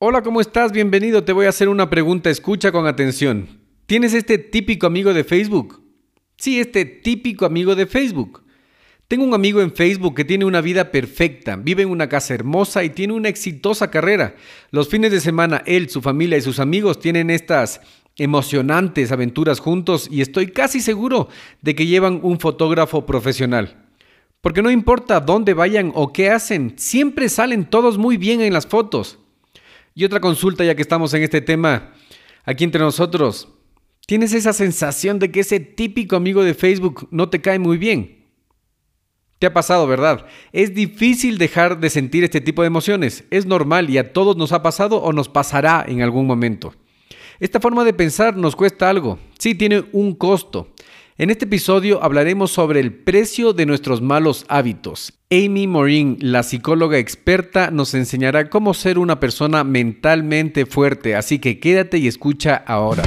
Hola, ¿cómo estás? Bienvenido. Te voy a hacer una pregunta. Escucha con atención. ¿Tienes este típico amigo de Facebook? Sí, este típico amigo de Facebook. Tengo un amigo en Facebook que tiene una vida perfecta, vive en una casa hermosa y tiene una exitosa carrera. Los fines de semana él, su familia y sus amigos tienen estas emocionantes aventuras juntos y estoy casi seguro de que llevan un fotógrafo profesional. Porque no importa dónde vayan o qué hacen, siempre salen todos muy bien en las fotos. Y otra consulta ya que estamos en este tema, aquí entre nosotros, ¿tienes esa sensación de que ese típico amigo de Facebook no te cae muy bien? Te ha pasado, ¿verdad? Es difícil dejar de sentir este tipo de emociones. Es normal y a todos nos ha pasado o nos pasará en algún momento. Esta forma de pensar nos cuesta algo. Sí, tiene un costo. En este episodio hablaremos sobre el precio de nuestros malos hábitos. Amy Morin, la psicóloga experta, nos enseñará cómo ser una persona mentalmente fuerte, así que quédate y escucha ahora.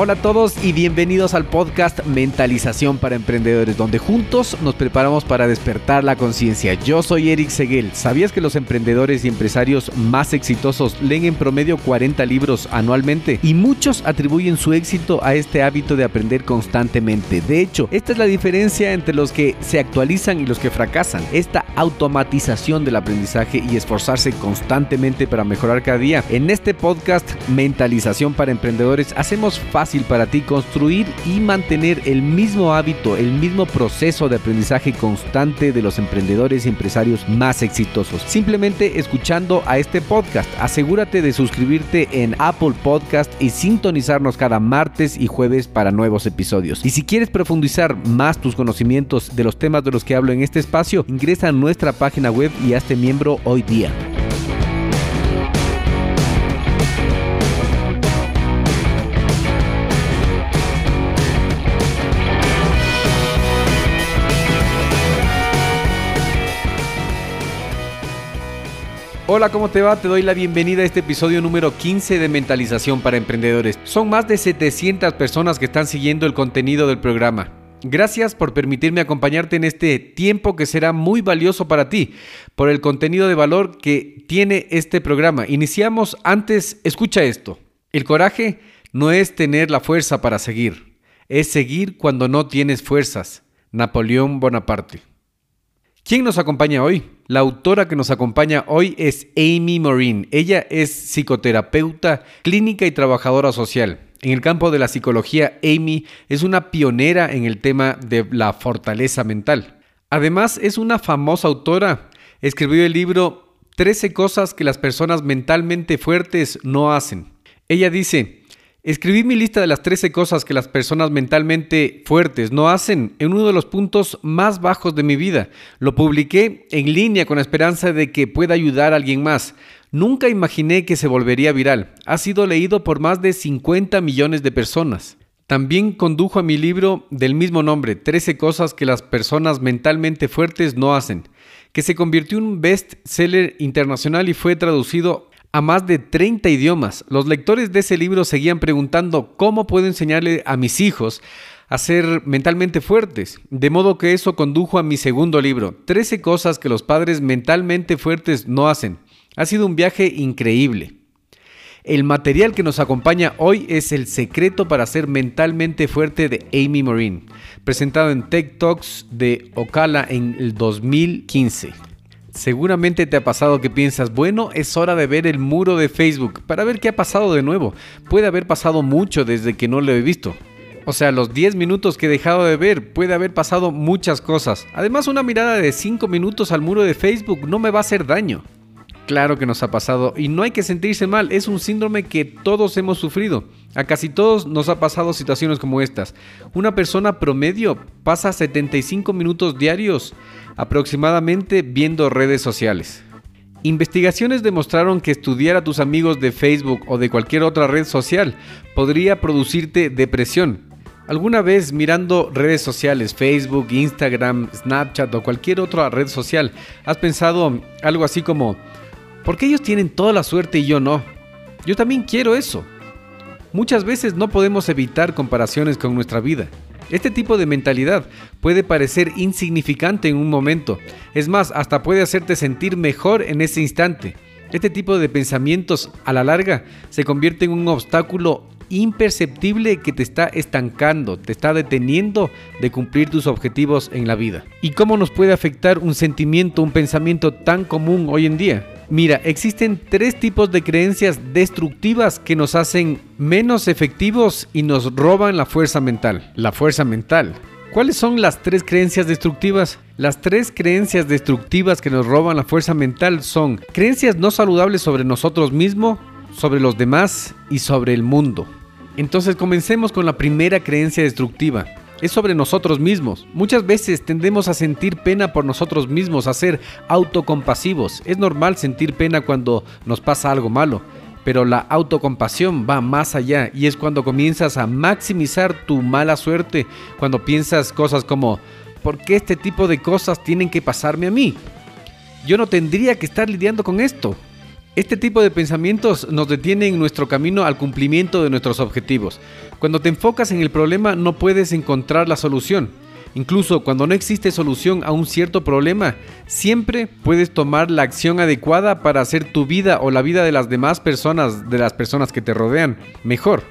Hola a todos y bienvenidos al podcast Mentalización para Emprendedores, donde juntos nos preparamos para despertar la conciencia. Yo soy Eric Seguel. ¿Sabías que los emprendedores y empresarios más exitosos leen en promedio 40 libros anualmente? Y muchos atribuyen su éxito a este hábito de aprender constantemente. De hecho, esta es la diferencia entre los que se actualizan y los que fracasan. Esta automatización del aprendizaje y esforzarse constantemente para mejorar cada día. En este podcast Mentalización para Emprendedores hacemos fácil para ti construir y mantener el mismo hábito, el mismo proceso de aprendizaje constante de los emprendedores y empresarios más exitosos. Simplemente escuchando a este podcast, asegúrate de suscribirte en Apple Podcast y sintonizarnos cada martes y jueves para nuevos episodios. Y si quieres profundizar más tus conocimientos de los temas de los que hablo en este espacio, ingresa a nuestra página web y hazte miembro hoy día. Hola, ¿cómo te va? Te doy la bienvenida a este episodio número 15 de Mentalización para Emprendedores. Son más de 700 personas que están siguiendo el contenido del programa. Gracias por permitirme acompañarte en este tiempo que será muy valioso para ti, por el contenido de valor que tiene este programa. Iniciamos antes, escucha esto. El coraje no es tener la fuerza para seguir, es seguir cuando no tienes fuerzas. Napoleón Bonaparte. ¿Quién nos acompaña hoy? La autora que nos acompaña hoy es Amy Morin. Ella es psicoterapeuta clínica y trabajadora social. En el campo de la psicología, Amy es una pionera en el tema de la fortaleza mental. Además, es una famosa autora. Escribió el libro 13 cosas que las personas mentalmente fuertes no hacen. Ella dice, Escribí mi lista de las 13 cosas que las personas mentalmente fuertes no hacen en uno de los puntos más bajos de mi vida. Lo publiqué en línea con la esperanza de que pueda ayudar a alguien más. Nunca imaginé que se volvería viral. Ha sido leído por más de 50 millones de personas. También condujo a mi libro del mismo nombre, 13 cosas que las personas mentalmente fuertes no hacen, que se convirtió en un best-seller internacional y fue traducido a más de 30 idiomas. Los lectores de ese libro seguían preguntando cómo puedo enseñarle a mis hijos a ser mentalmente fuertes. De modo que eso condujo a mi segundo libro, 13 cosas que los padres mentalmente fuertes no hacen. Ha sido un viaje increíble. El material que nos acompaña hoy es El secreto para ser mentalmente fuerte de Amy Morin, presentado en Tech Talks de Ocala en el 2015. Seguramente te ha pasado que piensas, bueno, es hora de ver el muro de Facebook para ver qué ha pasado de nuevo. Puede haber pasado mucho desde que no lo he visto. O sea, los 10 minutos que he dejado de ver, puede haber pasado muchas cosas. Además, una mirada de 5 minutos al muro de Facebook no me va a hacer daño. Claro que nos ha pasado y no hay que sentirse mal, es un síndrome que todos hemos sufrido. A casi todos nos ha pasado situaciones como estas. Una persona promedio pasa 75 minutos diarios aproximadamente viendo redes sociales. Investigaciones demostraron que estudiar a tus amigos de Facebook o de cualquier otra red social podría producirte depresión. ¿Alguna vez mirando redes sociales, Facebook, Instagram, Snapchat o cualquier otra red social, has pensado algo así como, ¿por qué ellos tienen toda la suerte y yo no? Yo también quiero eso. Muchas veces no podemos evitar comparaciones con nuestra vida. Este tipo de mentalidad puede parecer insignificante en un momento, es más, hasta puede hacerte sentir mejor en ese instante. Este tipo de pensamientos a la larga se convierte en un obstáculo imperceptible que te está estancando, te está deteniendo de cumplir tus objetivos en la vida. ¿Y cómo nos puede afectar un sentimiento, un pensamiento tan común hoy en día? Mira, existen tres tipos de creencias destructivas que nos hacen menos efectivos y nos roban la fuerza mental. La fuerza mental. ¿Cuáles son las tres creencias destructivas? Las tres creencias destructivas que nos roban la fuerza mental son creencias no saludables sobre nosotros mismos, sobre los demás y sobre el mundo. Entonces comencemos con la primera creencia destructiva es sobre nosotros mismos. Muchas veces tendemos a sentir pena por nosotros mismos, a ser autocompasivos. Es normal sentir pena cuando nos pasa algo malo, pero la autocompasión va más allá y es cuando comienzas a maximizar tu mala suerte, cuando piensas cosas como, ¿por qué este tipo de cosas tienen que pasarme a mí? Yo no tendría que estar lidiando con esto. Este tipo de pensamientos nos detienen en nuestro camino al cumplimiento de nuestros objetivos. Cuando te enfocas en el problema no puedes encontrar la solución. Incluso cuando no existe solución a un cierto problema, siempre puedes tomar la acción adecuada para hacer tu vida o la vida de las demás personas, de las personas que te rodean, mejor.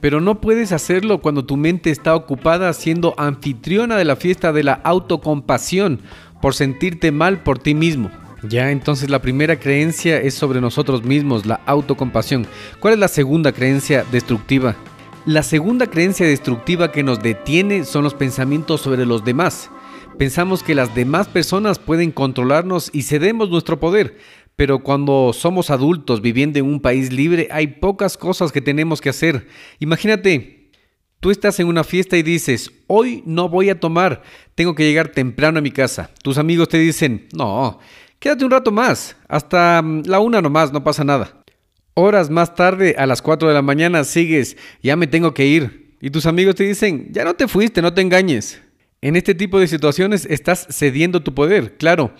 Pero no puedes hacerlo cuando tu mente está ocupada siendo anfitriona de la fiesta de la autocompasión por sentirte mal por ti mismo. Ya, entonces la primera creencia es sobre nosotros mismos, la autocompasión. ¿Cuál es la segunda creencia destructiva? La segunda creencia destructiva que nos detiene son los pensamientos sobre los demás. Pensamos que las demás personas pueden controlarnos y cedemos nuestro poder, pero cuando somos adultos viviendo en un país libre hay pocas cosas que tenemos que hacer. Imagínate, tú estás en una fiesta y dices, hoy no voy a tomar, tengo que llegar temprano a mi casa. Tus amigos te dicen, no, Quédate un rato más, hasta mm, la una nomás, no pasa nada. Horas más tarde, a las 4 de la mañana, sigues, ya me tengo que ir. Y tus amigos te dicen, ya no te fuiste, no te engañes. En este tipo de situaciones estás cediendo tu poder, claro.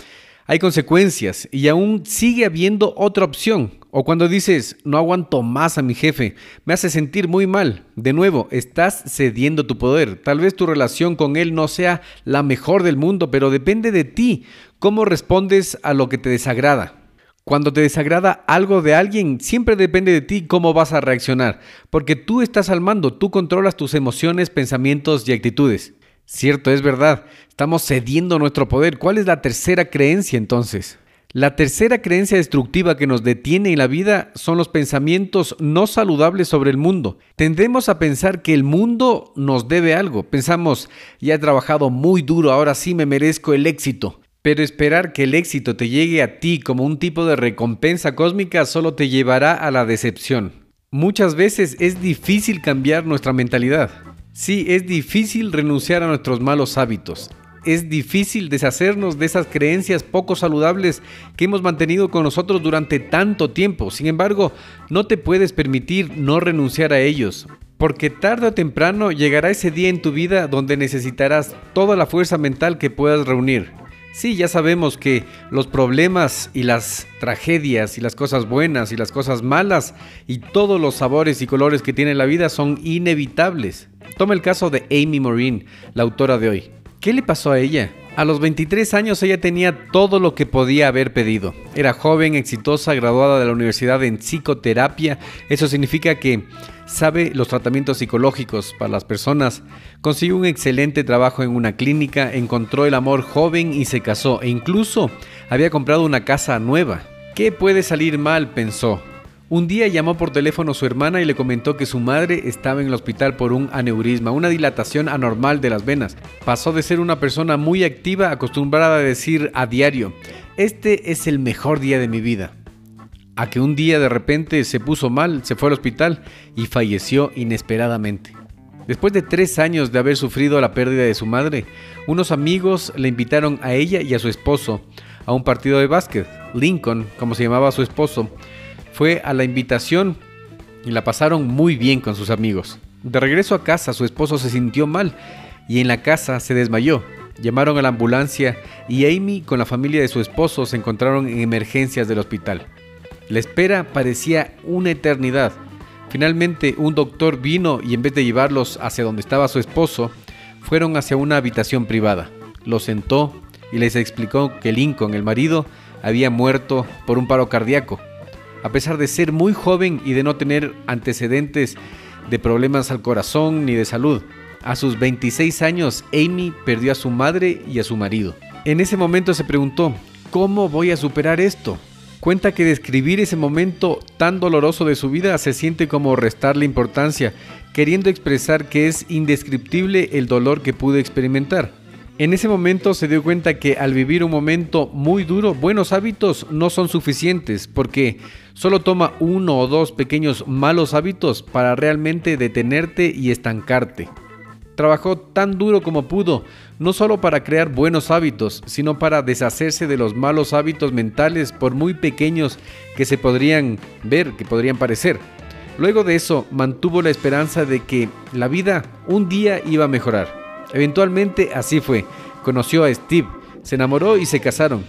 Hay consecuencias y aún sigue habiendo otra opción. O cuando dices, no aguanto más a mi jefe, me hace sentir muy mal. De nuevo, estás cediendo tu poder. Tal vez tu relación con él no sea la mejor del mundo, pero depende de ti cómo respondes a lo que te desagrada. Cuando te desagrada algo de alguien, siempre depende de ti cómo vas a reaccionar, porque tú estás al mando, tú controlas tus emociones, pensamientos y actitudes. Cierto, es verdad, estamos cediendo nuestro poder. ¿Cuál es la tercera creencia entonces? La tercera creencia destructiva que nos detiene en la vida son los pensamientos no saludables sobre el mundo. Tendemos a pensar que el mundo nos debe algo. Pensamos, ya he trabajado muy duro, ahora sí me merezco el éxito. Pero esperar que el éxito te llegue a ti como un tipo de recompensa cósmica solo te llevará a la decepción. Muchas veces es difícil cambiar nuestra mentalidad. Sí, es difícil renunciar a nuestros malos hábitos. Es difícil deshacernos de esas creencias poco saludables que hemos mantenido con nosotros durante tanto tiempo. Sin embargo, no te puedes permitir no renunciar a ellos, porque tarde o temprano llegará ese día en tu vida donde necesitarás toda la fuerza mental que puedas reunir. Sí, ya sabemos que los problemas y las tragedias y las cosas buenas y las cosas malas y todos los sabores y colores que tiene la vida son inevitables. Toma el caso de Amy Morin, la autora de hoy. ¿Qué le pasó a ella? A los 23 años ella tenía todo lo que podía haber pedido. Era joven, exitosa, graduada de la universidad en psicoterapia. Eso significa que sabe los tratamientos psicológicos para las personas. Consiguió un excelente trabajo en una clínica, encontró el amor joven y se casó. E incluso había comprado una casa nueva. ¿Qué puede salir mal? pensó. Un día llamó por teléfono a su hermana y le comentó que su madre estaba en el hospital por un aneurisma, una dilatación anormal de las venas. Pasó de ser una persona muy activa, acostumbrada a decir a diario, este es el mejor día de mi vida, a que un día de repente se puso mal, se fue al hospital y falleció inesperadamente. Después de tres años de haber sufrido la pérdida de su madre, unos amigos le invitaron a ella y a su esposo a un partido de básquet. Lincoln, como se llamaba su esposo, fue a la invitación y la pasaron muy bien con sus amigos. De regreso a casa, su esposo se sintió mal y en la casa se desmayó. Llamaron a la ambulancia y Amy con la familia de su esposo se encontraron en emergencias del hospital. La espera parecía una eternidad. Finalmente un doctor vino y en vez de llevarlos hacia donde estaba su esposo, fueron hacia una habitación privada. Los sentó y les explicó que Lincoln, el marido, había muerto por un paro cardíaco. A pesar de ser muy joven y de no tener antecedentes de problemas al corazón ni de salud, a sus 26 años Amy perdió a su madre y a su marido. En ese momento se preguntó, ¿cómo voy a superar esto? Cuenta que describir ese momento tan doloroso de su vida se siente como restarle importancia, queriendo expresar que es indescriptible el dolor que pudo experimentar. En ese momento se dio cuenta que al vivir un momento muy duro, buenos hábitos no son suficientes porque solo toma uno o dos pequeños malos hábitos para realmente detenerte y estancarte. Trabajó tan duro como pudo, no solo para crear buenos hábitos, sino para deshacerse de los malos hábitos mentales por muy pequeños que se podrían ver, que podrían parecer. Luego de eso, mantuvo la esperanza de que la vida un día iba a mejorar. Eventualmente así fue. Conoció a Steve, se enamoró y se casaron.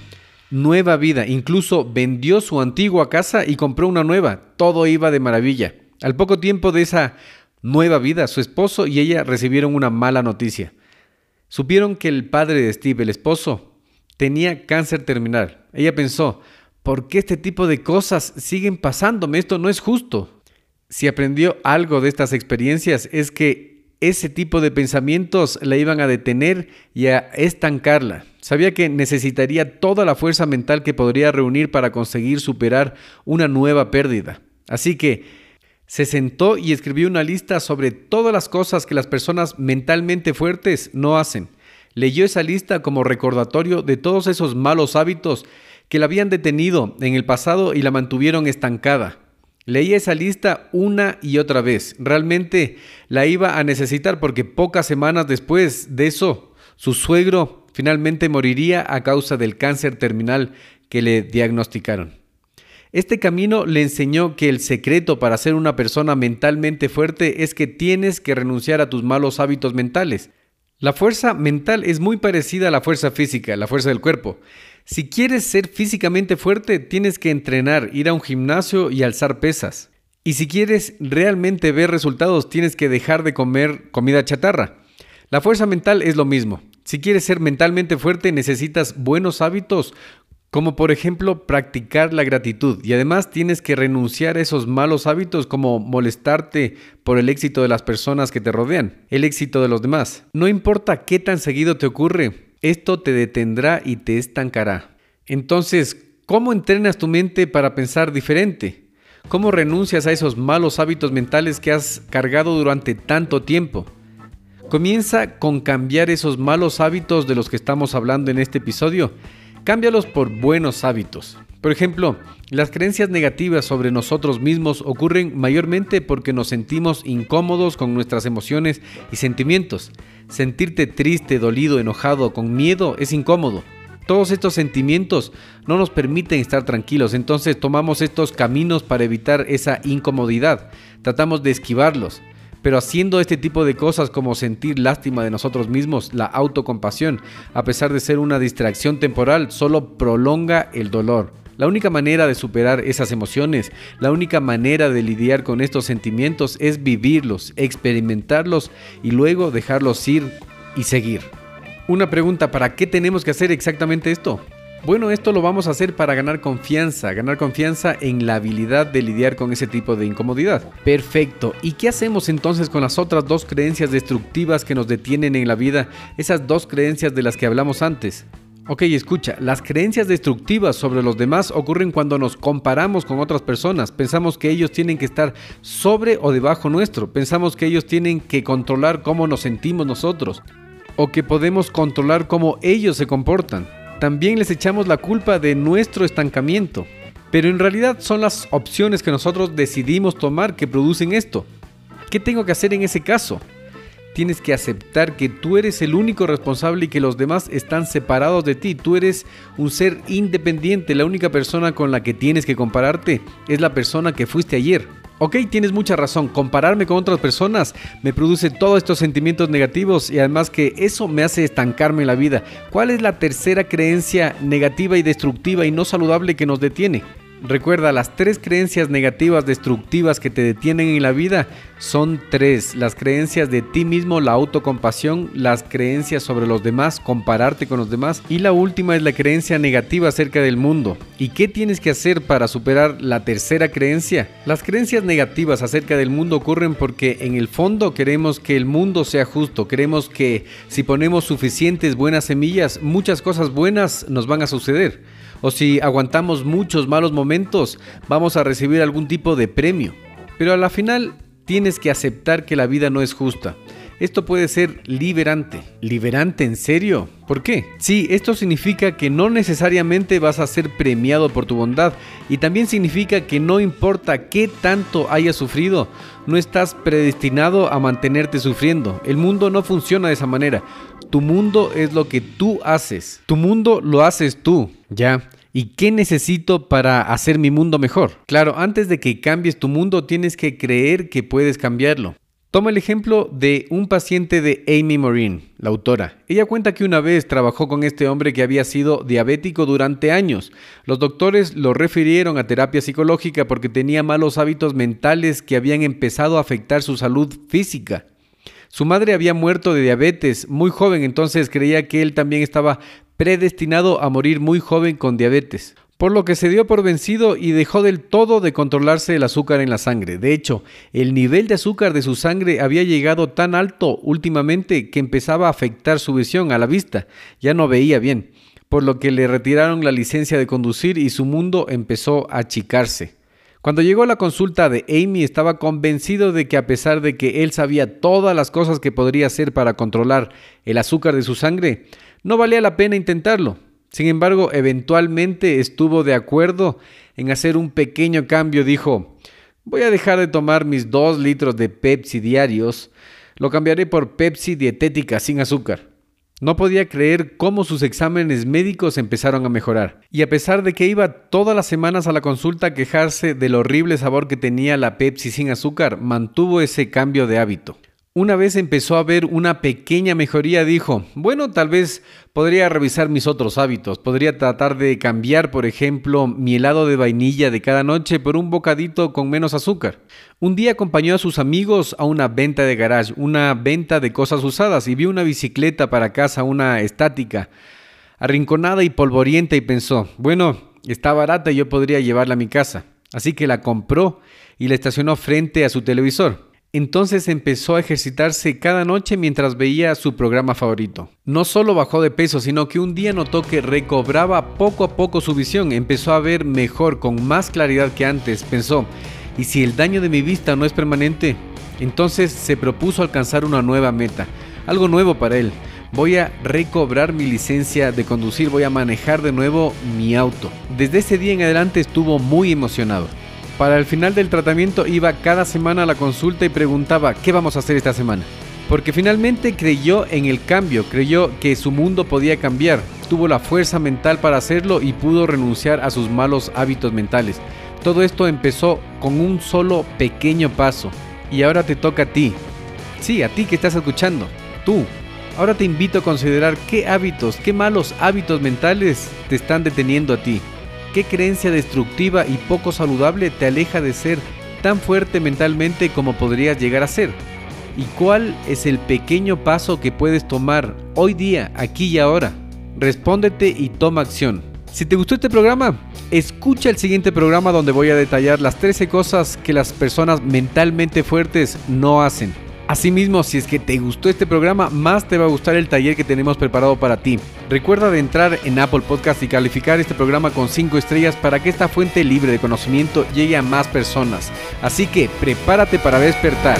Nueva vida, incluso vendió su antigua casa y compró una nueva. Todo iba de maravilla. Al poco tiempo de esa nueva vida, su esposo y ella recibieron una mala noticia. Supieron que el padre de Steve, el esposo, tenía cáncer terminal. Ella pensó, ¿por qué este tipo de cosas siguen pasándome? Esto no es justo. Si aprendió algo de estas experiencias es que ese tipo de pensamientos la iban a detener y a estancarla. Sabía que necesitaría toda la fuerza mental que podría reunir para conseguir superar una nueva pérdida. Así que se sentó y escribió una lista sobre todas las cosas que las personas mentalmente fuertes no hacen. Leyó esa lista como recordatorio de todos esos malos hábitos que la habían detenido en el pasado y la mantuvieron estancada. Leí esa lista una y otra vez. Realmente la iba a necesitar porque pocas semanas después de eso, su suegro finalmente moriría a causa del cáncer terminal que le diagnosticaron. Este camino le enseñó que el secreto para ser una persona mentalmente fuerte es que tienes que renunciar a tus malos hábitos mentales. La fuerza mental es muy parecida a la fuerza física, la fuerza del cuerpo. Si quieres ser físicamente fuerte, tienes que entrenar, ir a un gimnasio y alzar pesas. Y si quieres realmente ver resultados, tienes que dejar de comer comida chatarra. La fuerza mental es lo mismo. Si quieres ser mentalmente fuerte, necesitas buenos hábitos, como por ejemplo practicar la gratitud. Y además tienes que renunciar a esos malos hábitos como molestarte por el éxito de las personas que te rodean, el éxito de los demás. No importa qué tan seguido te ocurre, esto te detendrá y te estancará. Entonces, ¿cómo entrenas tu mente para pensar diferente? ¿Cómo renuncias a esos malos hábitos mentales que has cargado durante tanto tiempo? Comienza con cambiar esos malos hábitos de los que estamos hablando en este episodio. Cámbialos por buenos hábitos. Por ejemplo, las creencias negativas sobre nosotros mismos ocurren mayormente porque nos sentimos incómodos con nuestras emociones y sentimientos. Sentirte triste, dolido, enojado, con miedo es incómodo. Todos estos sentimientos no nos permiten estar tranquilos, entonces tomamos estos caminos para evitar esa incomodidad. Tratamos de esquivarlos. Pero haciendo este tipo de cosas como sentir lástima de nosotros mismos, la autocompasión, a pesar de ser una distracción temporal, solo prolonga el dolor. La única manera de superar esas emociones, la única manera de lidiar con estos sentimientos es vivirlos, experimentarlos y luego dejarlos ir y seguir. Una pregunta, ¿para qué tenemos que hacer exactamente esto? Bueno, esto lo vamos a hacer para ganar confianza, ganar confianza en la habilidad de lidiar con ese tipo de incomodidad. Perfecto. ¿Y qué hacemos entonces con las otras dos creencias destructivas que nos detienen en la vida? Esas dos creencias de las que hablamos antes. Ok, escucha, las creencias destructivas sobre los demás ocurren cuando nos comparamos con otras personas. Pensamos que ellos tienen que estar sobre o debajo nuestro. Pensamos que ellos tienen que controlar cómo nos sentimos nosotros. O que podemos controlar cómo ellos se comportan. También les echamos la culpa de nuestro estancamiento. Pero en realidad son las opciones que nosotros decidimos tomar que producen esto. ¿Qué tengo que hacer en ese caso? Tienes que aceptar que tú eres el único responsable y que los demás están separados de ti. Tú eres un ser independiente. La única persona con la que tienes que compararte es la persona que fuiste ayer. Ok, tienes mucha razón. Compararme con otras personas me produce todos estos sentimientos negativos y además que eso me hace estancarme en la vida. ¿Cuál es la tercera creencia negativa y destructiva y no saludable que nos detiene? Recuerda, las tres creencias negativas destructivas que te detienen en la vida son tres. Las creencias de ti mismo, la autocompasión, las creencias sobre los demás, compararte con los demás. Y la última es la creencia negativa acerca del mundo. ¿Y qué tienes que hacer para superar la tercera creencia? Las creencias negativas acerca del mundo ocurren porque en el fondo queremos que el mundo sea justo. Queremos que si ponemos suficientes buenas semillas, muchas cosas buenas nos van a suceder o si aguantamos muchos malos momentos, vamos a recibir algún tipo de premio. Pero a la final tienes que aceptar que la vida no es justa. Esto puede ser liberante. ¿Liberante en serio? ¿Por qué? Sí, esto significa que no necesariamente vas a ser premiado por tu bondad y también significa que no importa qué tanto hayas sufrido, no estás predestinado a mantenerte sufriendo. El mundo no funciona de esa manera. Tu mundo es lo que tú haces. Tu mundo lo haces tú. Ya. ¿Y qué necesito para hacer mi mundo mejor? Claro, antes de que cambies tu mundo tienes que creer que puedes cambiarlo. Toma el ejemplo de un paciente de Amy Morin, la autora. Ella cuenta que una vez trabajó con este hombre que había sido diabético durante años. Los doctores lo refirieron a terapia psicológica porque tenía malos hábitos mentales que habían empezado a afectar su salud física. Su madre había muerto de diabetes muy joven, entonces creía que él también estaba predestinado a morir muy joven con diabetes por lo que se dio por vencido y dejó del todo de controlarse el azúcar en la sangre. De hecho, el nivel de azúcar de su sangre había llegado tan alto últimamente que empezaba a afectar su visión a la vista, ya no veía bien, por lo que le retiraron la licencia de conducir y su mundo empezó a achicarse. Cuando llegó a la consulta de Amy estaba convencido de que a pesar de que él sabía todas las cosas que podría hacer para controlar el azúcar de su sangre, no valía la pena intentarlo. Sin embargo, eventualmente estuvo de acuerdo en hacer un pequeño cambio. Dijo, voy a dejar de tomar mis dos litros de Pepsi diarios, lo cambiaré por Pepsi dietética sin azúcar. No podía creer cómo sus exámenes médicos empezaron a mejorar. Y a pesar de que iba todas las semanas a la consulta a quejarse del horrible sabor que tenía la Pepsi sin azúcar, mantuvo ese cambio de hábito. Una vez empezó a ver una pequeña mejoría, dijo, bueno, tal vez podría revisar mis otros hábitos, podría tratar de cambiar, por ejemplo, mi helado de vainilla de cada noche por un bocadito con menos azúcar. Un día acompañó a sus amigos a una venta de garage, una venta de cosas usadas, y vio una bicicleta para casa, una estática, arrinconada y polvorienta, y pensó, bueno, está barata y yo podría llevarla a mi casa. Así que la compró y la estacionó frente a su televisor. Entonces empezó a ejercitarse cada noche mientras veía su programa favorito. No solo bajó de peso, sino que un día notó que recobraba poco a poco su visión, empezó a ver mejor, con más claridad que antes. Pensó, ¿y si el daño de mi vista no es permanente? Entonces se propuso alcanzar una nueva meta, algo nuevo para él. Voy a recobrar mi licencia de conducir, voy a manejar de nuevo mi auto. Desde ese día en adelante estuvo muy emocionado. Para el final del tratamiento iba cada semana a la consulta y preguntaba, ¿qué vamos a hacer esta semana? Porque finalmente creyó en el cambio, creyó que su mundo podía cambiar, tuvo la fuerza mental para hacerlo y pudo renunciar a sus malos hábitos mentales. Todo esto empezó con un solo pequeño paso y ahora te toca a ti. Sí, a ti que estás escuchando, tú. Ahora te invito a considerar qué hábitos, qué malos hábitos mentales te están deteniendo a ti. ¿Qué creencia destructiva y poco saludable te aleja de ser tan fuerte mentalmente como podrías llegar a ser? ¿Y cuál es el pequeño paso que puedes tomar hoy día, aquí y ahora? Respóndete y toma acción. Si te gustó este programa, escucha el siguiente programa donde voy a detallar las 13 cosas que las personas mentalmente fuertes no hacen. Asimismo, si es que te gustó este programa, más te va a gustar el taller que tenemos preparado para ti. Recuerda de entrar en Apple Podcast y calificar este programa con 5 estrellas para que esta fuente libre de conocimiento llegue a más personas. Así que prepárate para despertar.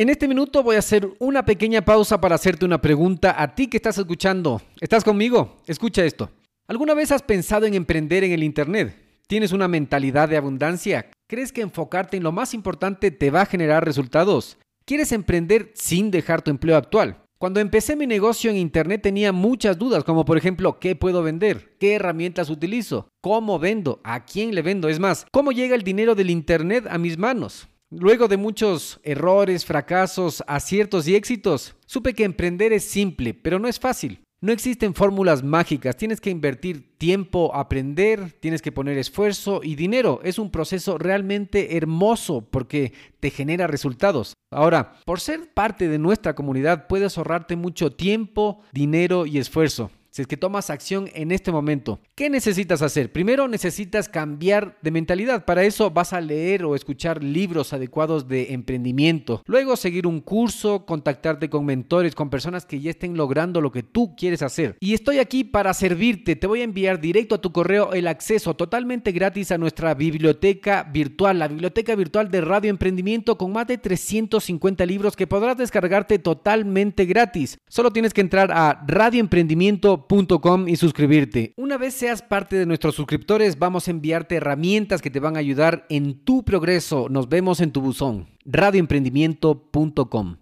En este minuto voy a hacer una pequeña pausa para hacerte una pregunta a ti que estás escuchando. ¿Estás conmigo? Escucha esto. ¿Alguna vez has pensado en emprender en el Internet? ¿Tienes una mentalidad de abundancia? ¿Crees que enfocarte en lo más importante te va a generar resultados? ¿Quieres emprender sin dejar tu empleo actual? Cuando empecé mi negocio en Internet tenía muchas dudas, como por ejemplo, ¿qué puedo vender? ¿Qué herramientas utilizo? ¿Cómo vendo? ¿A quién le vendo? Es más, ¿cómo llega el dinero del Internet a mis manos? Luego de muchos errores, fracasos, aciertos y éxitos, supe que emprender es simple, pero no es fácil. No existen fórmulas mágicas, tienes que invertir tiempo, aprender, tienes que poner esfuerzo y dinero. Es un proceso realmente hermoso porque te genera resultados. Ahora, por ser parte de nuestra comunidad puedes ahorrarte mucho tiempo, dinero y esfuerzo si es que tomas acción en este momento. ¿Qué necesitas hacer? Primero necesitas cambiar de mentalidad. Para eso vas a leer o escuchar libros adecuados de emprendimiento. Luego seguir un curso, contactarte con mentores, con personas que ya estén logrando lo que tú quieres hacer. Y estoy aquí para servirte. Te voy a enviar directo a tu correo el acceso totalmente gratis a nuestra biblioteca virtual, la biblioteca virtual de Radio Emprendimiento con más de 350 libros que podrás descargarte totalmente gratis. Solo tienes que entrar a radioemprendimiento y suscribirte. Una vez seas parte de nuestros suscriptores, vamos a enviarte herramientas que te van a ayudar en tu progreso. Nos vemos en tu buzón. radioemprendimiento.com